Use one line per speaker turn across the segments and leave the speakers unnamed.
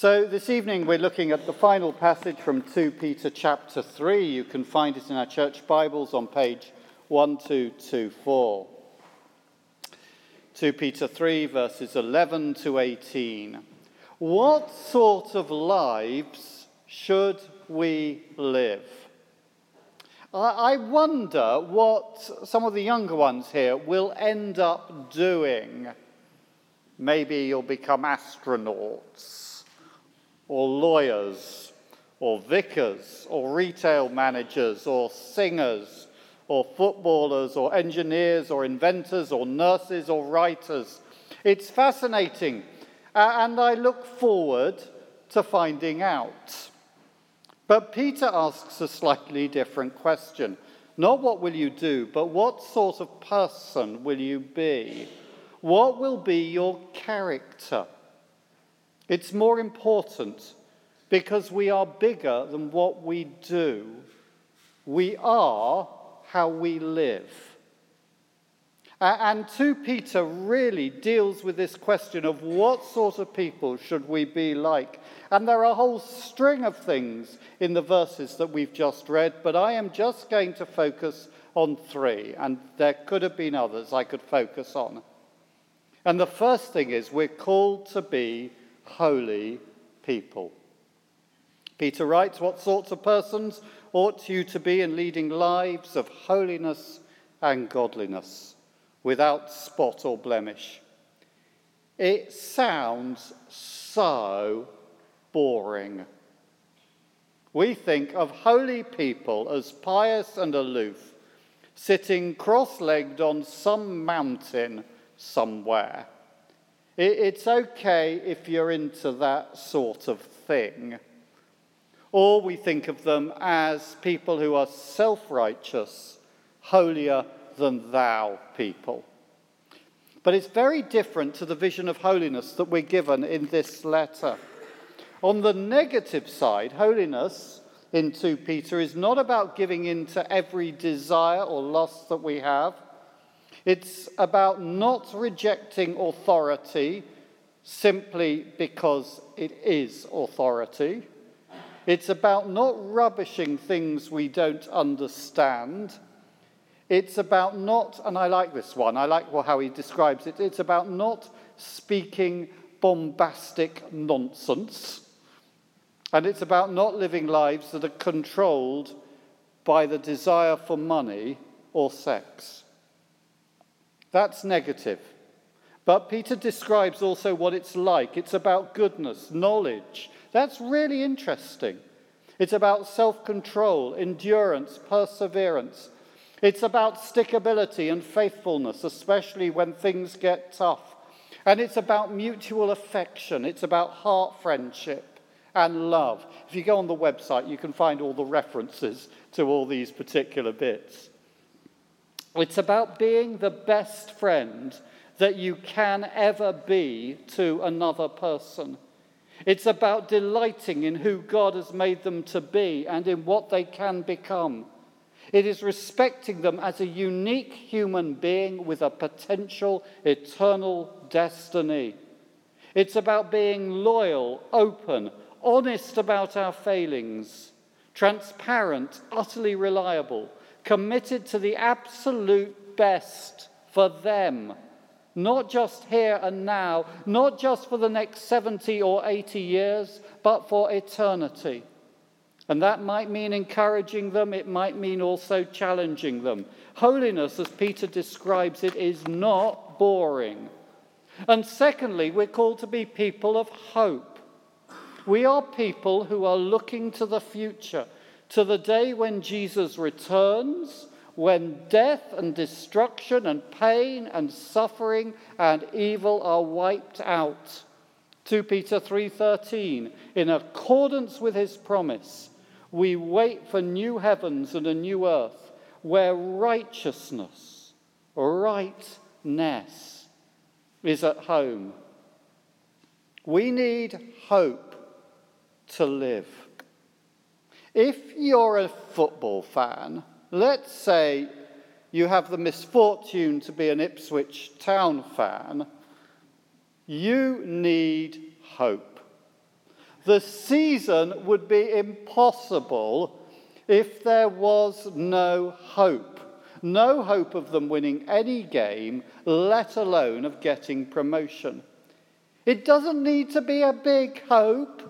So, this evening we're looking at the final passage from 2 Peter chapter 3. You can find it in our church Bibles on page 1224. 2 Peter 3, verses 11 to 18. What sort of lives should we live? I wonder what some of the younger ones here will end up doing. Maybe you'll become astronauts, or lawyers, or vicars, or retail managers, or singers, or footballers, or engineers, or inventors, or nurses, or writers. It's fascinating, and I look forward to finding out. But Peter asks a slightly different question. Not what will you do, but what sort of person will you be? What will be your character? It's more important because we are bigger than what we do. We are how we live. And 2 Peter really deals with this question of what sort of people should we be like. And there are a whole string of things in the verses that we've just read, but I am just going to focus on three, and there could have been others I could focus on. And the first thing is we're called to be holy people. Peter writes, What sorts of persons ought you to be in leading lives of holiness and godliness? without spot or blemish. It sounds so boring. We think of holy people as pious and aloof, sitting cross legged on some mountain somewhere. It's okay if you're into that sort of thing. Or we think of them as people who are self righteous, holier than thou people. But it's very different to the vision of holiness that we're given in this letter. On the negative side, holiness in 2 Peter is not about giving in to every desire or lust that we have. It's about not rejecting authority simply because it is authority. It's about not rubbishing things we don't understand it's about not, and I like this one, I like how he describes it, it's about not speaking bombastic nonsense. And it's about not living lives that are controlled by the desire for money or sex. That's negative. But Peter describes also what it's like. It's about goodness, knowledge. That's really interesting. It's about self control, endurance, perseverance, it's about stickability and faithfulness, especially when things get tough. And it's about mutual affection, it's about heart friendship and love. If you go on the website, you can find all the references to all these particular bits. It's about being the best friend that you can ever be to another person. It's about delighting in who God has made them to be and in what they can become. It is respecting them as a unique human being with a potential eternal destiny. It's about being loyal, open, honest about our failings, transparent, utterly reliable, committed to the absolute best for them, not just here and now, not just for the next 70 or 80 years, but for eternity. And that might mean encouraging them, it might mean also challenging them. Holiness, as Peter describes it, is not boring. And secondly, we're called to be people of hope. We are people who are looking to the future, to the day when Jesus returns, when death and destruction and pain and suffering and evil are wiped out. 2 Peter 3:13 in accordance with his promise we wait for new heavens and a new earth where righteousness, rightness, is at home. We need hope to live. If you're a football fan, let's say you have the misfortune to be an Ipswich Town fan, you need hope. The season would be impossible if there was no hope. No hope of them winning any game, let alone of getting promotion. It doesn't need to be a big hope.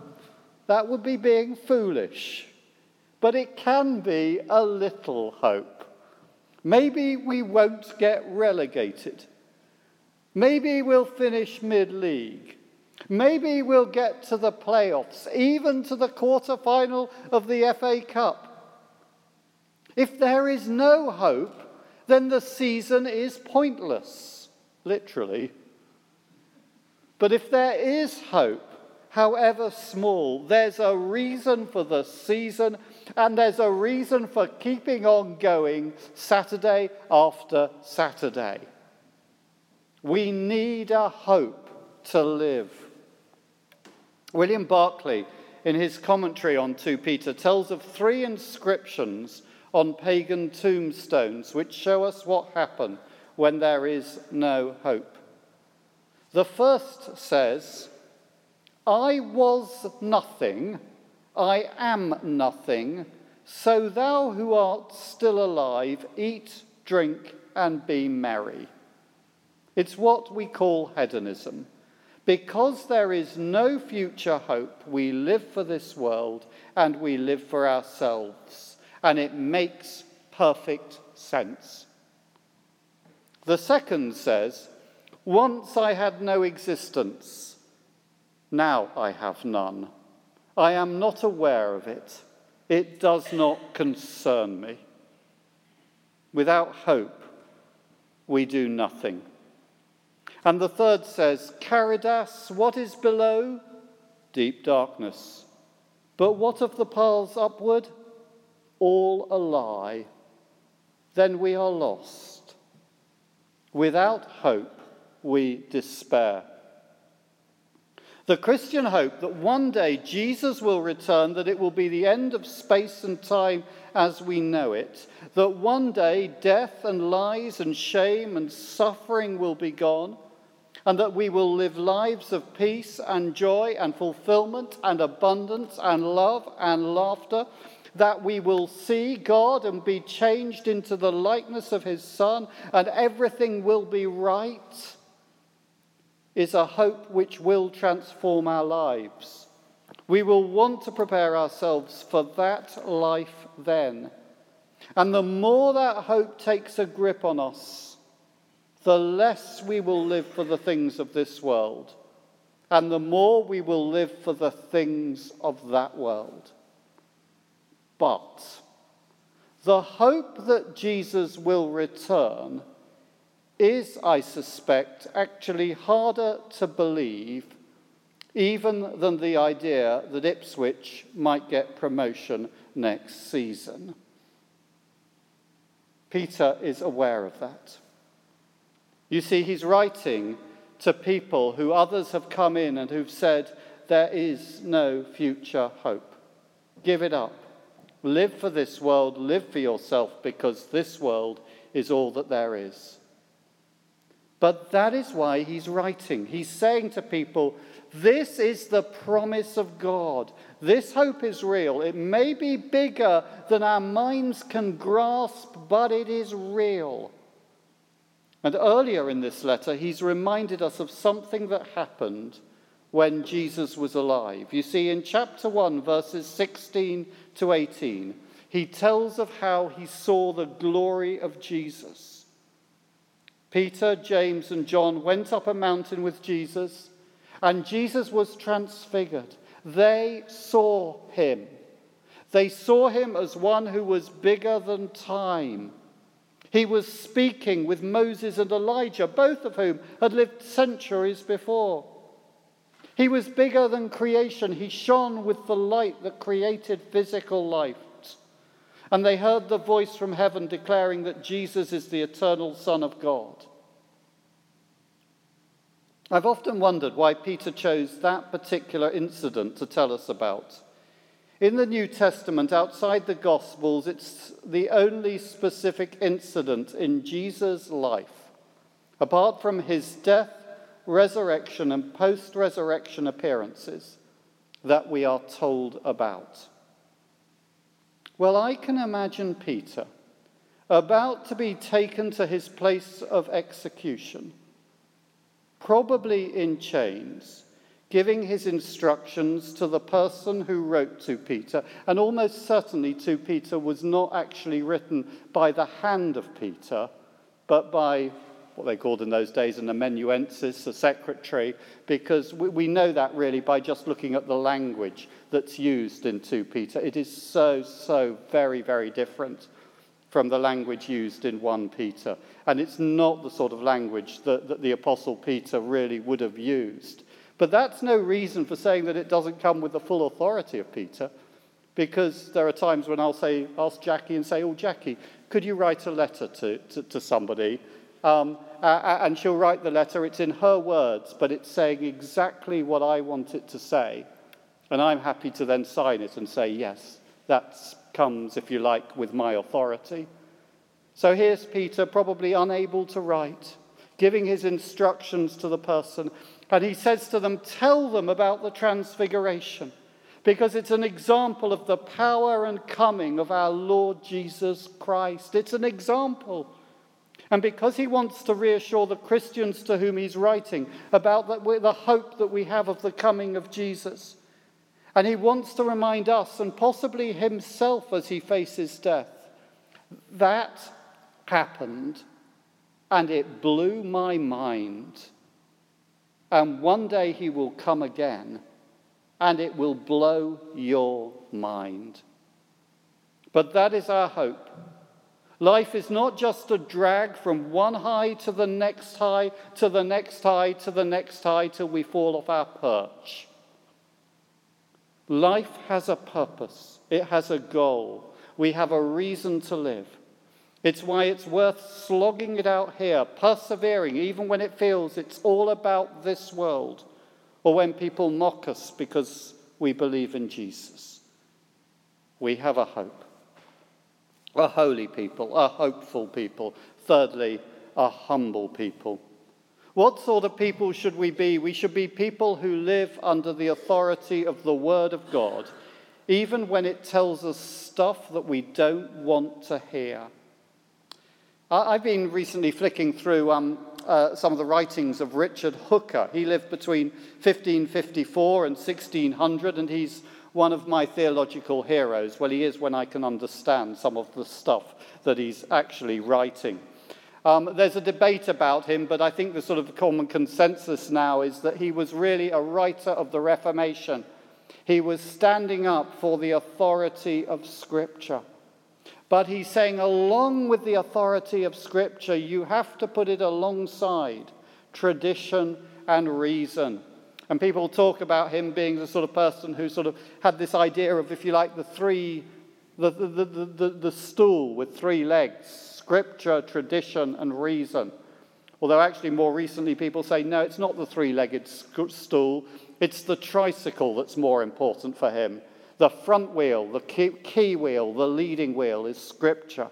That would be being foolish. But it can be a little hope. Maybe we won't get relegated. Maybe we'll finish mid league. Maybe we'll get to the playoffs, even to the quarter final of the FA Cup. If there is no hope, then the season is pointless, literally. But if there is hope, however small, there's a reason for the season and there's a reason for keeping on going Saturday after Saturday. We need a hope to live. William Barclay, in his commentary on 2 Peter, tells of three inscriptions on pagan tombstones which show us what happened when there is no hope. The first says, I was nothing, I am nothing, so thou who art still alive, eat, drink, and be merry. It's what we call hedonism. Because there is no future hope, we live for this world and we live for ourselves. And it makes perfect sense. The second says, Once I had no existence, now I have none. I am not aware of it. It does not concern me. Without hope, we do nothing. And the third says, Charidas, what is below? Deep darkness. But what of the paths upward? All a lie. Then we are lost. Without hope, we despair. The Christian hope that one day Jesus will return, that it will be the end of space and time as we know it, that one day death and lies and shame and suffering will be gone and that we will live lives of peace and joy and fulfillment and abundance and love and laughter, that we will see God and be changed into the likeness of His Son, and everything will be right, is a hope which will transform our lives. We will want to prepare ourselves for that life then. And the more that hope takes a grip on us, the less we will live for the things of this world, and the more we will live for the things of that world. But the hope that Jesus will return is, I suspect, actually harder to believe even than the idea that Ipswich might get promotion next season. Peter is aware of that. You see, he's writing to people who others have come in and who've said, There is no future hope. Give it up. Live for this world, live for yourself, because this world is all that there is. But that is why he's writing. He's saying to people, This is the promise of God. This hope is real. It may be bigger than our minds can grasp, but it is real. And earlier in this letter, he's reminded us of something that happened when Jesus was alive. You see, in chapter 1, verses 16 to 18, he tells of how he saw the glory of Jesus. Peter, James, and John went up a mountain with Jesus, and Jesus was transfigured. They saw him. They saw him as one who was bigger than time he was speaking with Moses and Elijah, both of whom had lived centuries before. He was bigger than creation. He shone with the light that created physical life. And they heard the voice from heaven declaring that Jesus is the eternal Son of God. I've often wondered why Peter chose that particular incident to tell us about. In the New Testament, outside the Gospels, it's the only specific incident in Jesus' life, apart from his death, resurrection, and post resurrection appearances, that we are told about? Well, I can imagine Peter about to be taken to his place of execution, probably in chains, giving his instructions to the person who wrote to Peter, and almost certainly to Peter was not actually written by the hand of Peter, but by what they called in those days an amanuensis, a secretary, because we, we know that really by just looking at the language that's used in 2 Peter. It is so, so very, very different from the language used in 1 Peter. And it's not the sort of language that, that the Apostle Peter really would have used. But that's no reason for saying that it doesn't come with the full authority of Peter, because there are times when I'll say, ask Jackie and say, Oh, Jackie, could you write a letter to, to, to somebody? Um, and she'll write the letter. It's in her words, but it's saying exactly what I want it to say. And I'm happy to then sign it and say, Yes, that comes, if you like, with my authority. So here's Peter, probably unable to write, giving his instructions to the person. And he says to them, Tell them about the transfiguration, because it's an example of the power and coming of our Lord Jesus Christ. It's an example. And because he wants to reassure the Christians to whom he's writing about the, hope that we have of the coming of Jesus, and he wants to remind us, and possibly himself as he faces death, that happened and it blew my mind. And one day he will come again and it will blow your mind. But that is our hope. Life is not just a drag from one high to the next high, to the next high, to the next high, till we fall off our perch. Life has a purpose, it has a goal. We have a reason to live. It's why it's worth slogging it out here, persevering, even when it feels it's all about this world, or when people mock us because we believe in Jesus. We have a hope. A holy people, a hopeful people. Thirdly, a humble people. What sort of people should we be? We should be people who live under the authority of the Word of God, even when it tells us stuff that we don't want to hear. I've been recently flicking through um, uh, some of the writings of Richard Hooker. He lived between 1554 and 1600, and he's one of my theological heroes. Well, he is when I can understand some of the stuff that he's actually writing. Um, there's a debate about him, but I think the sort of common consensus now is that he was really a writer of the Reformation. He was standing up for the authority of Scripture. But he's saying, along with the authority of Scripture, you have to put it alongside tradition and reason. And people talk about him being the sort of person who sort of had this idea of, if you like, the three, the, the, the, the, the stool with three legs scripture, tradition, and reason. Although, actually, more recently, people say, no, it's not the three legged stool, it's the tricycle that's more important for him. The front wheel, the key, key wheel, the leading wheel is scripture,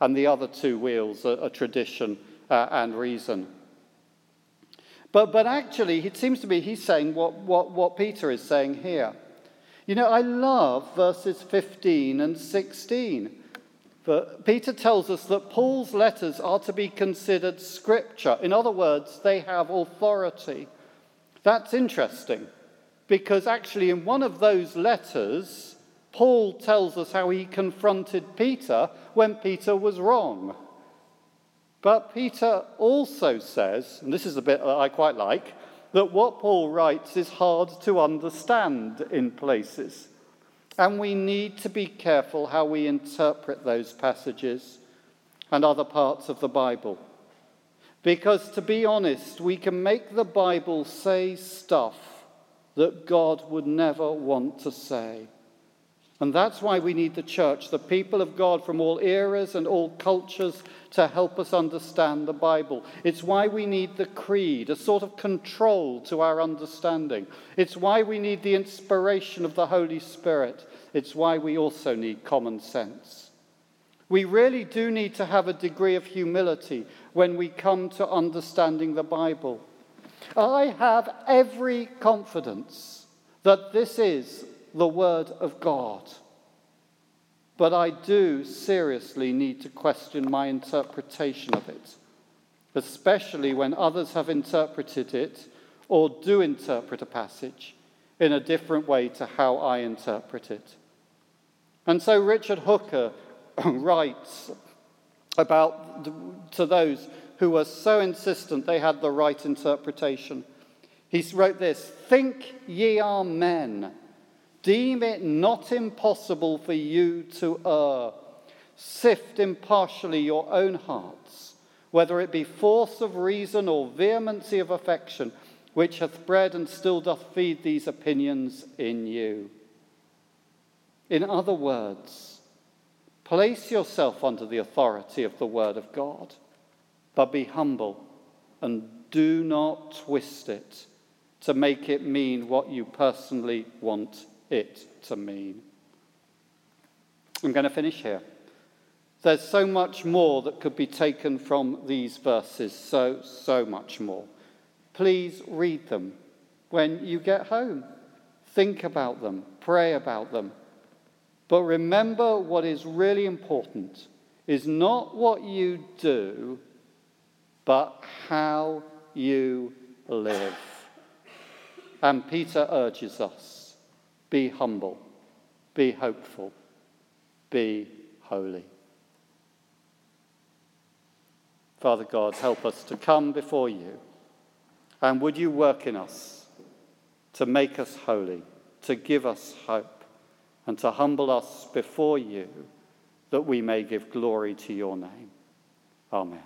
and the other two wheels are, are tradition uh, and reason. But, but actually, it seems to me he's saying what, what, what Peter is saying here. You know, I love verses 15 and 16 but Peter tells us that Paul's letters are to be considered scripture. In other words, they have authority. That's interesting because actually, in one of those letters, Paul tells us how he confronted Peter when Peter was wrong. But Peter also says, and this is a bit that I quite like, that what Paul writes is hard to understand in places. And we need to be careful how we interpret those passages and other parts of the Bible. Because to be honest, we can make the Bible say stuff that God would never want to say. And that's why we need the church, the people of God from all eras and all cultures, to help us understand the Bible. It's why we need the creed, a sort of control to our understanding. It's why we need the inspiration of the Holy Spirit. It's why we also need common sense. We really do need to have a degree of humility when we come to understanding the Bible. I have every confidence that this is the Word of God. But I do seriously need to question my interpretation of it, especially when others have interpreted it or do interpret a passage in a different way to how I interpret it. And so Richard Hooker writes about to those who were so insistent they had the right interpretation. He wrote this Think ye are men, deem it not impossible for you to err. Sift impartially your own hearts, whether it be force of reason or vehemency of affection, which hath bred and still doth feed these opinions in you. In other words, place yourself under the authority of the Word of God, but be humble and do not twist it to make it mean what you personally want it to mean. I'm going to finish here. There's so much more that could be taken from these verses, so, so much more. Please read them when you get home. Think about them, pray about them. But remember what is really important is not what you do, but how you live. And Peter urges us be humble, be hopeful, be holy. Father God, help us to come before you. And would you work in us to make us holy, to give us hope, and to humble us before you that we may give glory to your name? Amen.